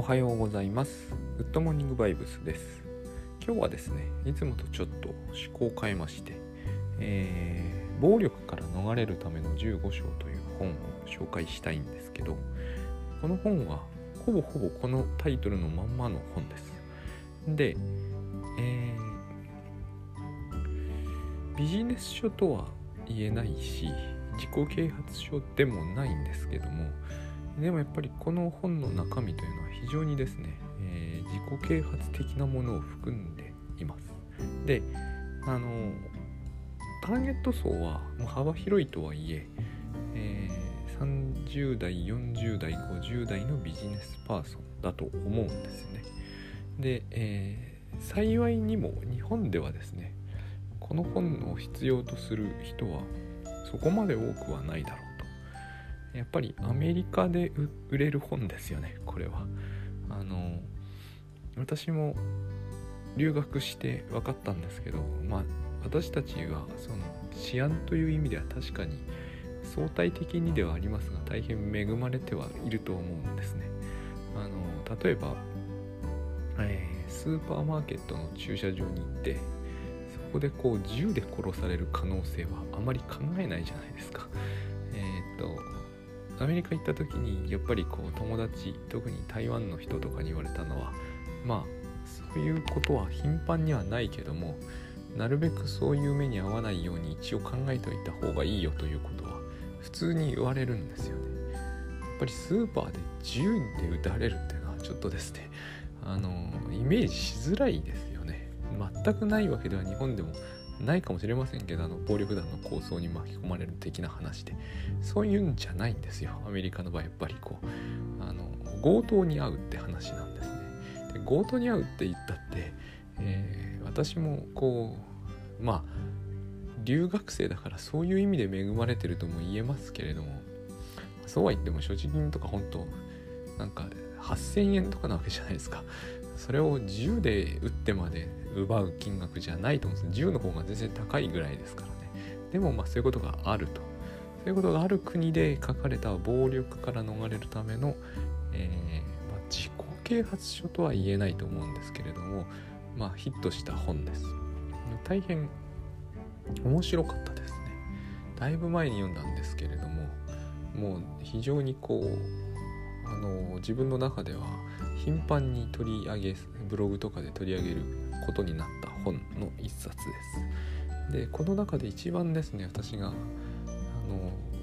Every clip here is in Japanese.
おはようございます。グッドモーニングバイブスです。今日はですねいつもとちょっと趣向を変えまして、えー、暴力から逃れるための15章という本を紹介したいんですけどこの本はほぼほぼこのタイトルのまんまの本です。で、えー、ビジネス書とは言えないし自己啓発書でもないんですけどもでもやっぱりこの本の中身というのは非常にですね、えー、自己啓発的なものを含んでいます。であのターゲット層はもう幅広いとはいええー、30代40代50代のビジネスパーソンだと思うんですね。で、えー、幸いにも日本ではですねこの本を必要とする人はそこまで多くはないだろうやっぱりアメリカで売れる本ですよねこれは。あの私も留学して分かったんですけどまあ私たちはその治安という意味では確かに相対的にではありますが大変恵まれてはいると思うんですね。あの例えば、えー、スーパーマーケットの駐車場に行ってそこでこう銃で殺される可能性はあまり考えないじゃないですか。えっ、とアメリカ行った時にやっぱりこう友達特に台湾の人とかに言われたのはまあそういうことは頻繁にはないけどもなるべくそういう目に遭わないように一応考えておいた方がいいよということは普通に言われるんですよね。やっぱりスーパーで銃で撃たれるっていうのはちょっとですねあのイメージしづらいですよね。全くないわけでは日本でもないかもしれませんけどあの暴力団の抗争に巻き込まれる的な話で。そういうんじゃないんですよ。アメリカの場合やっぱりこう。あの強盗に遭うって話なんですね。で強盗に遭うって言ったって、えー、私もこうまあ留学生だからそういう意味で恵まれてるとも言えますけれどもそうは言っても所持金とか本当なんか8000円とかなわけじゃないですか。それを銃で撃ってまで奪う金額じゃないと思うんです銃の方が全然高いぐらいですからね。でもまあそういうことがあると。そういうことがある国で書かれた暴力から逃れるための、えー、まあ、自己啓発書とは言えないと思うんですけれどもまあヒットした本です。大変面白かったですね。だいぶ前に読んだんですけれどももう非常にこうあの自分の中では頻繁に取り上げブログとかで取り上げることになった本の一冊です。でこの中で一番ですね私があの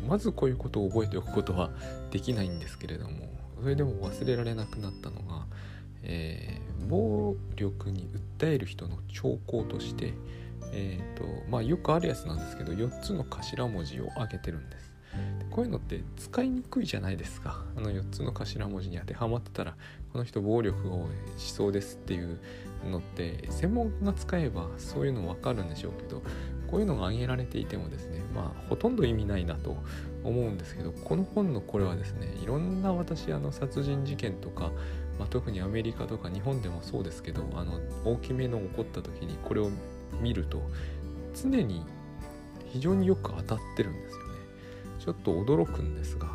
まずこういうことを覚えておくことはできないんですけれどもそれでも忘れられなくなったのが、えー、暴力に訴える人の兆候として、えーとまあ、よくあるやつなんですけど4つの頭文字を挙げてるんです。こういうのって使いにくいじゃないですか。あの4つの頭文字に当てはまってたらこの人暴力をしそうですっていうのって専門家が使えばそういうの分かるんでしょうけどこういうのが挙げられていてもですねまあほとんど意味ないなと思うんですけどこの本のこれはですねいろんな私あの殺人事件とか、まあ、特にアメリカとか日本でもそうですけどあの大きめの起こった時にこれを見ると常に非常によく当たってるんですよ。ちょっと驚くんですが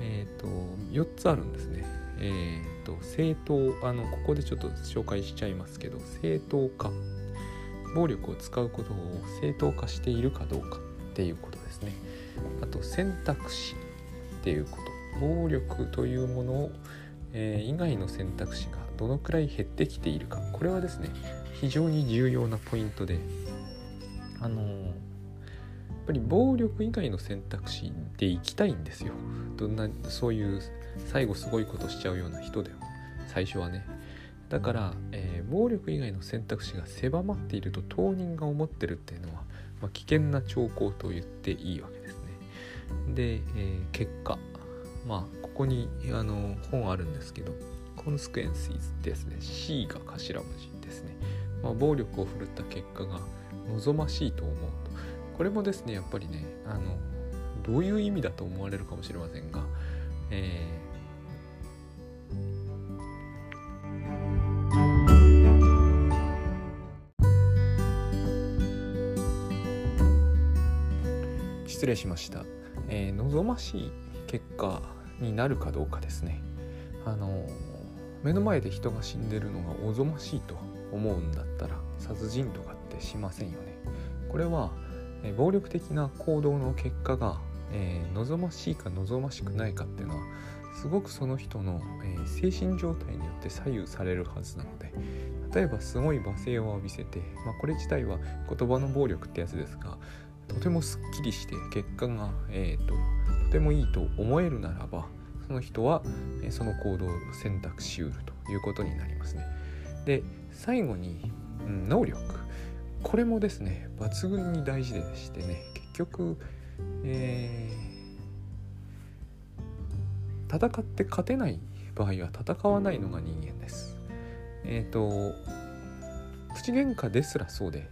え、ー、と4つあるんですね。え、ー、と正当あのここでちょっと紹介しちゃいますけど正当化。暴力を使うことを正当化しているかどうかっていうことですね。あと選択肢っていうこと。暴力というものを、えー、以外の選択肢がどのくらい減ってきているか。これはですね非常に重要なポイントであのー、ぱり暴力以外の選択肢でいきたいんですよ。どんなそういう最後すごいことしちゃうような人でも。最初はね。だから、えー、暴力以外の選択肢が狭まっていると当人が思ってるっていうのは、まあ、危険な兆候と言っていいわけですね。で、えー、結果。まあここにあの本あるんですけどコンスクエンシーズですね。C が頭文字ですね、まあ、暴力を振るった結果が望ましいと思う。とこれもですねやっぱりねあのどういう意味だと思われるかもしれませんが、えー失礼しました、えー、望ましい結果になるかどうかですね。あの目の前で人が死んでるのがおぞましいと思うんだったら殺人とかってしませんよね。これは暴力的な行動の結果が、えー、望ましいか望ましくないかっていうのはすごくその人の、えー、精神状態によって左右されるはずなので例えばすごい罵声を浴びせて、まあ、これ自体は言葉の暴力ってやつですがとてもすっきりして結果が、えーと、とてもいいと思えるならばその人は、えー、その行動を選択しうるということになりますね。で最後に、うん、能力これもですね抜群に大事でしてね結局、えー、戦って勝てない場合は戦わないのが人間です。えっ、ー、と口喧嘩ですらそうで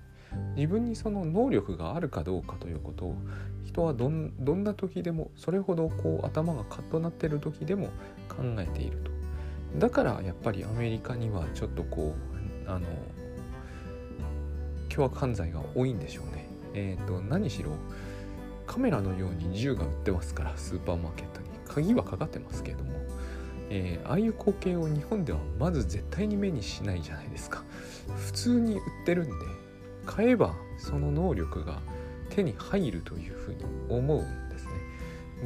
自分にその能力があるかどうかということを人はどんどんな時でもそれほどこう頭がカッとなってる時でも考えているとだからやっぱりアメリカにはちょっとこうあの凶悪犯罪が多いんでしょうね。えっ、ー、と何しろカメラのように銃が売ってますからスーパーマーケットに。鍵はかかってますけれどもえー、ああいう光景を日本ではまず絶対に目にしないじゃないですか。普通に売ってるんで買えばその能力が手に入るというふうに思うんですね。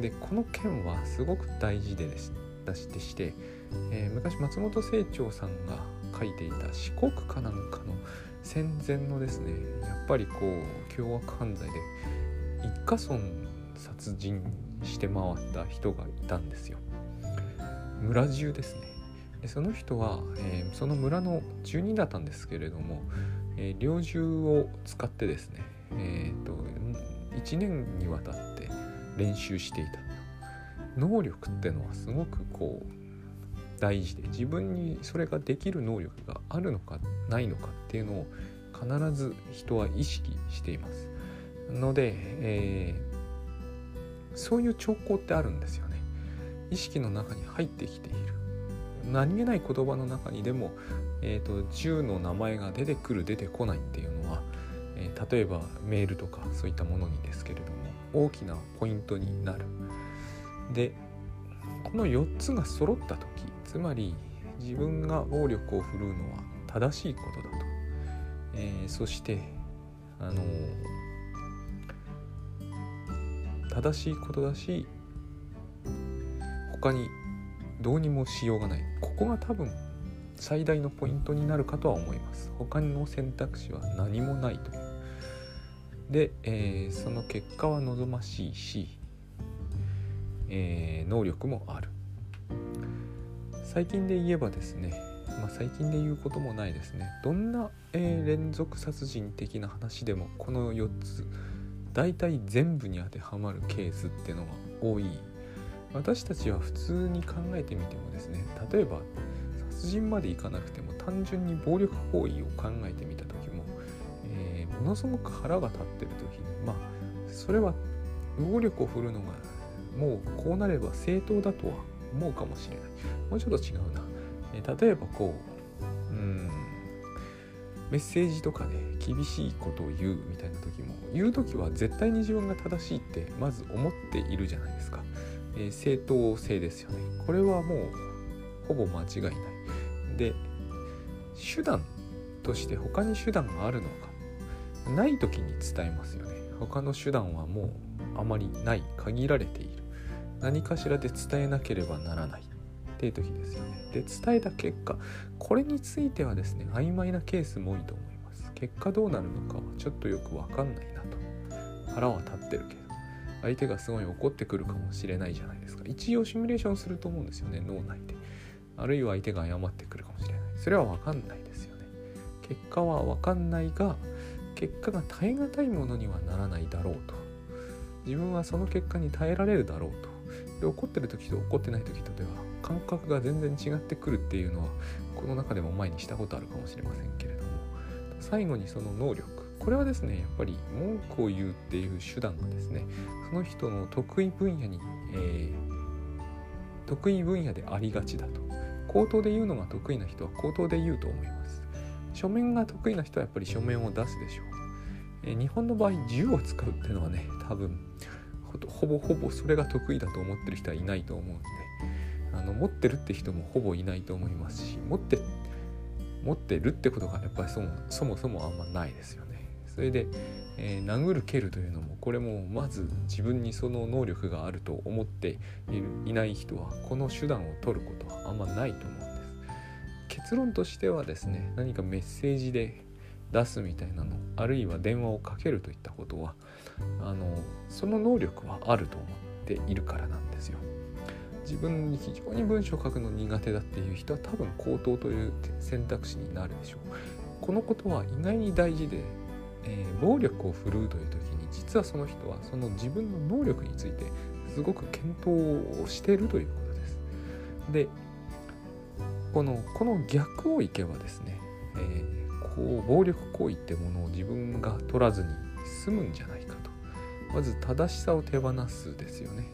でこの件はすごく大事で出しして、えー、昔松本清張さんが書いていた四国かなんかの戦前のですねやっぱりこう凶悪犯罪で一家村殺人して回った人がいたんですよ。村中ですね。でその人は、えー、その村の住人だったんですけれども、えー、猟銃を使ってですね、えーと、1年にわたって練習していた能力ってのはすごくこう大事で自分にそれができる能力があるのかないのかっていうのを必ず人は意識しています。ので、えー、そういう兆候ってあるんですよね。意識の中に入ってきている。何気ない言葉の中にでも、えーと、銃の名前が出てくる出てこないっていうのは、えー、例えばメールとかそういったものにですけれども大きなポイントになる。でこの4つが揃った時つまり自分が暴力を振るうのは正しいことだと、えー、そしてあの正しいことだし他にどうにもしようがない。ここが多分最大のポイントになるかとは思います。他の選択肢は何もないと。いうで、えー、その結果は望ましいし、えー、能力もある。最近で言えばですね、まあ、最近で言うこともないですね。どんな、えー、連続殺人的な話でもこの4つ大体全部に当てはまるケースってのが多い。私たちは普通に考えてみてもですね例えば殺人までいかなくても単純に暴力行為を考えてみた時も、えー、ものすごく腹が立ってる時にまあそれは暴力を振るのがもうこうなれば正当だとは思うかもしれない。もうちょっと違うな、え、例えばこううんメッセージとかで厳しいことを言うみたいな時も言う時は絶対に自分が正しいってまず思っているじゃないですか。えー、正当性ですよね。これはもうほぼ間違いない。で手段として他に手段があるのか。ない時に伝えますよね。他の手段はもうあまりない。限られている。何かしらで伝えなければならないっていう時ですよね。で伝えた結果これについてはですね曖昧なケースも多いと思います。結果どうなるのかはちょっとよくわかんないなと。腹は立ってるけど相手がすごい怒ってくるかもしれないじゃないですか。一応シミュレーションすると思うんですよね脳内で。あるいは相手が謝ってくるかもしれない。それは分かんないですよね。結果は分かんないが結果が耐え難いものにはならないだろうと。自分はその結果に耐えられるだろうと。で怒ってる時と怒ってない時とでは感覚が全然違ってくるっていうのはこの中でも前にしたことあるかもしれませんけれども最後にその能力。これはですねやっぱり文句を言うっていう手段がですねその人の得意分野に、えー、得意分野でありがちだと。口頭で言うのが得意な人は口頭で言うと思います。書面が得意な人はやっぱり書面を出すでしょう、えー、日本の場合銃を使うっていうのはね多分ほぼほぼそれが得意だと思ってる人はいないと思うんであの持ってるって人もほぼいないと思いますし持って持ってるってことがやっぱりそもそもそもあんまないですよね。それで、えー、殴る蹴るというのもこれもまず自分にその能力があると思っていない人はこの手段を取ることはあんまないと思うんです。結論としてはですね何かメッセージで出すみたいなのあるいは電話をかけるといったことはあのその能力はあると思っているからなんですよ。自分に非常に文章を書くの苦手だっていう人は多分口頭という選択肢になるでしょう。このことは意外に大事で、えー、暴力を振るうという時に実はその人はその自分の能力についてすごく検討をしているということです。でこのこの逆をいけばですね、えー、こう暴力行為ってものを自分が取らずに済むんじゃないかと。まず正しさを手放すですよね。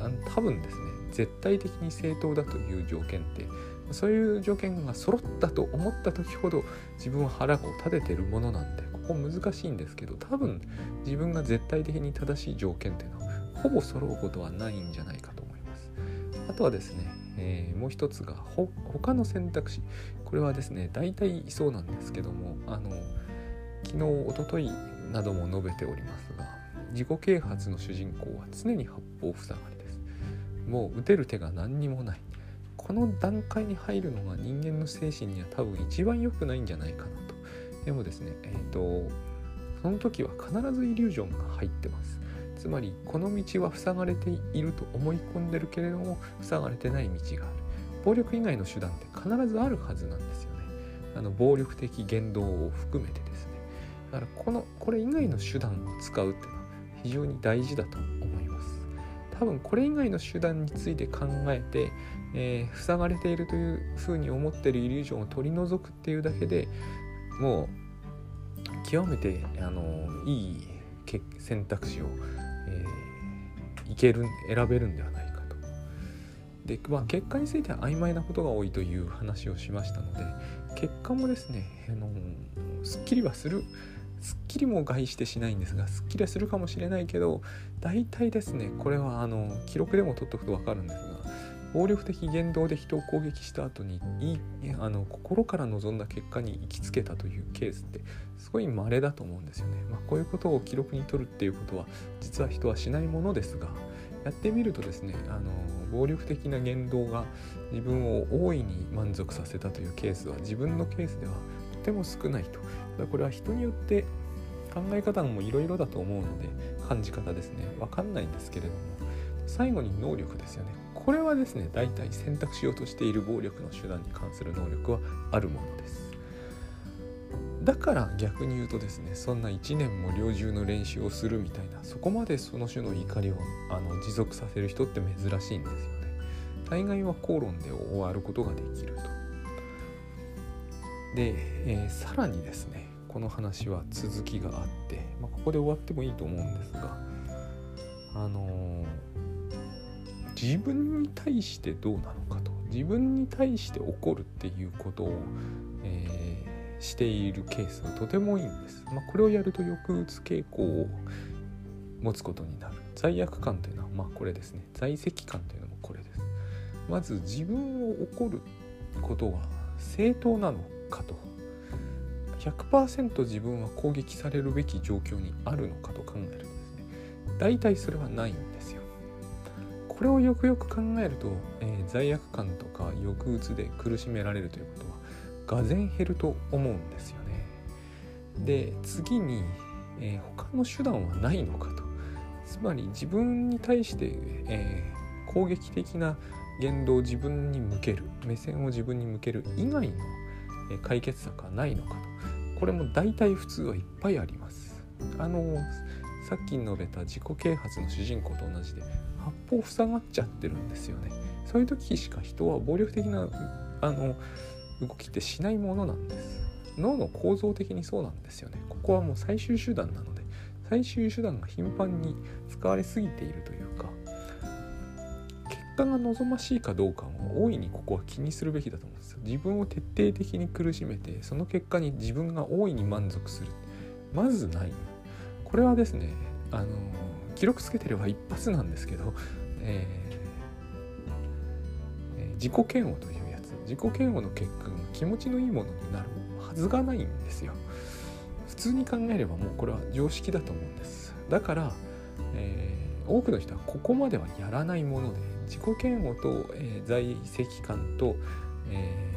あの多分ですね絶対的に正当だという条件ってそういう条件が揃ったと思った時ほど自分は腹を立ててるものなんでここ難しいんですけど多分自分が絶対的に正しい条件っていうのはほぼ揃うことはないんじゃないかと思います。あとはですね、えー、もう一つが他の選択肢。これはですね大体そうなんですけどもあの昨日おとといなども述べておりますが自己啓発の主人公は常に八方塞がりです。もう打てる手が何にもない。この段階に入るのが人間の精神には多分一番良くないんじゃないかなと。でもですねえっ、ー、とその時は必ずイリュージョンが入ってます。つまりこの道は塞がれていると思い込んでるけれども塞がれてない道がある。暴力以外の手段って必ずあるはずなんですよね。あの暴力的言動を含めてですね。だからこのこれ以外の手段を使うっていうのは非常に大事だと思います。多分これ以外の手段について考えて、えー、塞がれているというふうに思ってるイリュージョンを取り除くっていうだけでもう極めてあのいい選択肢を、いける選べるんではないかと。で、まあ、結果については曖昧なことが多いという話をしましたので結果もですね、あのすっきりはするすっきりも害してしないんですがすっきりはするかもしれないけど大体ですねこれはあの記録でも取っとくと分かるんですが暴力的言動で人を攻撃した後にいいあの心から望んだ結果に行きつけたというケースってすごい稀だと思うんですよね。まあ、こういうことを記録に取るっていうことは実は人はしないものですがやってみるとですねあの暴力的な言動が自分を大いに満足させたというケースは自分のケースではとても少ないと。これは人によって考え方もいろいろだと思うので感じ方ですね。分かんないんですけれども。最後に能力ですよね。これはですね大体選択しようとしている暴力の手段に関する能力はあるものです。だから逆に言うとですねそんな1年も猟銃の練習をするみたいなそこまでその種の怒りをあの持続させる人って珍しいんですよね。大概は口論で終わることができると。で、えー、さらにですねこの話は続きがあって、まあ、ここで終わってもいいと思うんですがあのー、自分に対してどうなのかと。自分に対して怒るっていうことを、えー、しているケースはとてもいいんです。まあ、これをやると抑うつ傾向を持つことになる。罪悪感というのはまあこれですね。在籍感というのもこれです。まず自分を怒ることは正当なのかと。100%自分は攻撃されるべき状況にあるのかと考えるとですね大体それはないんですよ。これをよくよく考えると、えー、罪悪感とか抑うつで苦しめられるということはがぜ減ると思うんですよね。で次に、えー、他の手段はないのかと。つまり自分に対して、えー、攻撃的な言動を自分に向ける目線を自分に向ける以外の解決策はないのかと。これも大体普通はいっぱいあります。あのさっき述べた自己啓発の主人公と同じで八方塞がっちゃってるんですよね。そういう時しか人は暴力的なあの動きってしないものなんです。脳の構造的にそうなんですよね。ここはもう最終手段なので最終手段が頻繁に使われすぎているというか結果が望ましいかどうかは大いにここは気にするべきだと思うんですよ。自分を徹底的に苦しめてその結果に自分が大いに満足する。まずない。これはですねあの記録つけてれば一発なんですけど、え自己嫌悪というやつ。自己嫌悪の結果が気持ちのいいものになるはずがないんですよ。普通に考えればもうこれは常識だと思うんです。だから、えー、多くの人はここまではやらないもので自己嫌悪と、えー、在籍感と、え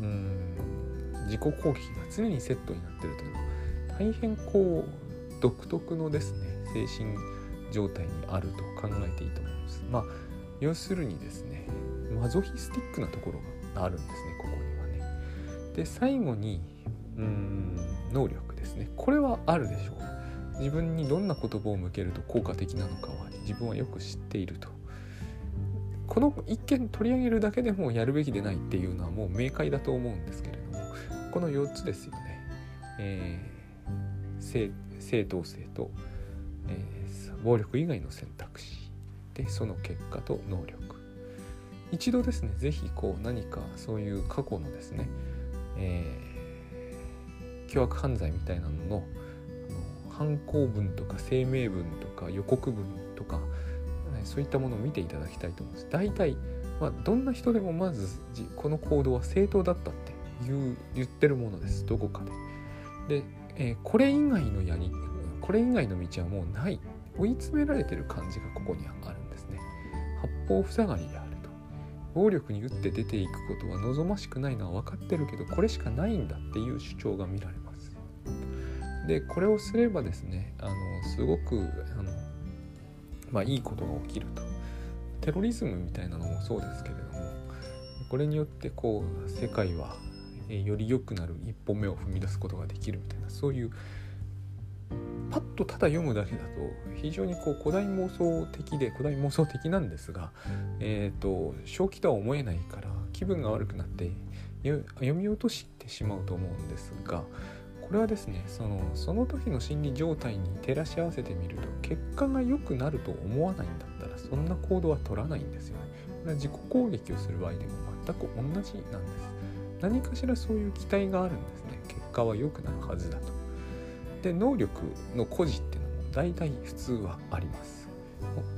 ー、うん自己攻撃が常にセットになってるというのは大変こう独特のですね精神状態にあると考えていいと思います。まあ要するにですねマゾヒスティックなところがあるんですねここにはね。で最後にうん能力ですねこれはあるでしょう。自分にどんな言葉を向けると効果的なのかは自分はよく知っていると。この一見取り上げるだけでもやるべきでないっていうのはもう明快だと思うんですけれどもこの4つですよね。えー、正当性と、えー、暴力以外の選択肢でその結果と能力一度ですね是非こう何かそういう過去のですね、えー、凶悪犯罪みたいなのの犯行文とか声明文とか予告文とかそういったものを見ていただきたいと思います。大体、まあ、どんな人でもまずこの行動は正当だったって言う言ってるものですどこかで。で、えー、これ以外のやりこれ以外の道はもうない追い詰められてる感じがここにあるんですね。八方塞がりであると。暴力に打って出ていくことは望ましくないのは分かってるけどこれしかないんだっていう主張が見られます。でこれをすればですねあのすごくあの、まあ、いいことが起きると。テロリズムみたいなのもそうですけれどもこれによってこう世界はえより良くなる一歩目を踏み出すことができるみたいなそういうパッとただ読むだけだと非常にこう古代妄想的で古代妄想的なんですが、えーと、正気とは思えないから気分が悪くなって読み落としてしまうと思うんですがこれはですねそのその時の心理状態に照らし合わせてみると結果が良くなると思わないんだったらそんな行動は取らないんですよね。これは自己攻撃をする場合でも全く同じなんです。何かしらそういう期待があるんですね。結果は良くなるはずだと。で能力の孤児っていうのも大体普通はあります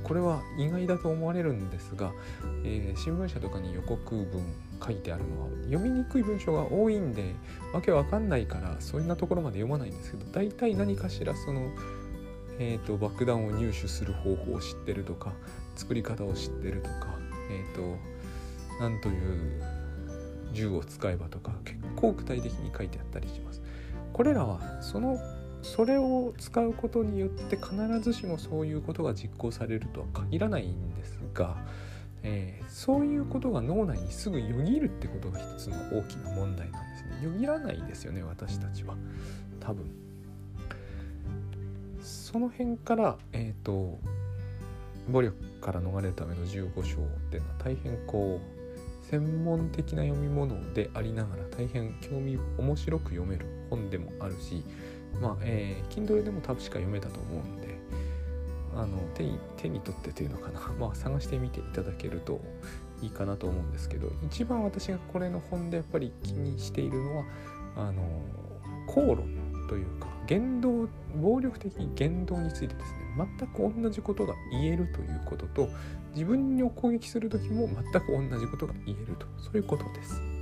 これは意外だと思われるんですが、えー、新聞社とかに予告文書いてあるのは読みにくい文章が多いんでわけわかんないからそんなところまで読まないんですけど大体何かしらその、えーと、爆弾を入手する方法を知ってるとか作り方を知ってるとかえっ、ー、と何という銃を使えばとか結構具体的に書いてあったりします。これらはそのそれを使うことによって必ずしもそういうことが実行されるとは限らないんですが、えー、そういうことが脳内にすぐよぎるってことが一つの大きな問題なんですね。よぎらないですよね私たちは多分。その辺からえっ、ー、と暴力から逃れるための15章っていうのは大変こう専門的な読み物でありながら大変興味面白く読める本でもあるしまあ、えー、Kindle でも多分しか読めたと思うんで、あの手に手に取ってというのかな、まあ、探してみていただけるといいかなと思うんですけど、一番私がこれの本でやっぱり気にしているのは、あの、口論というか、言動、暴力的言動についてですね、全く同じことが言えるということと、自分を攻撃する時も全く同じことが言えると、そういうことです。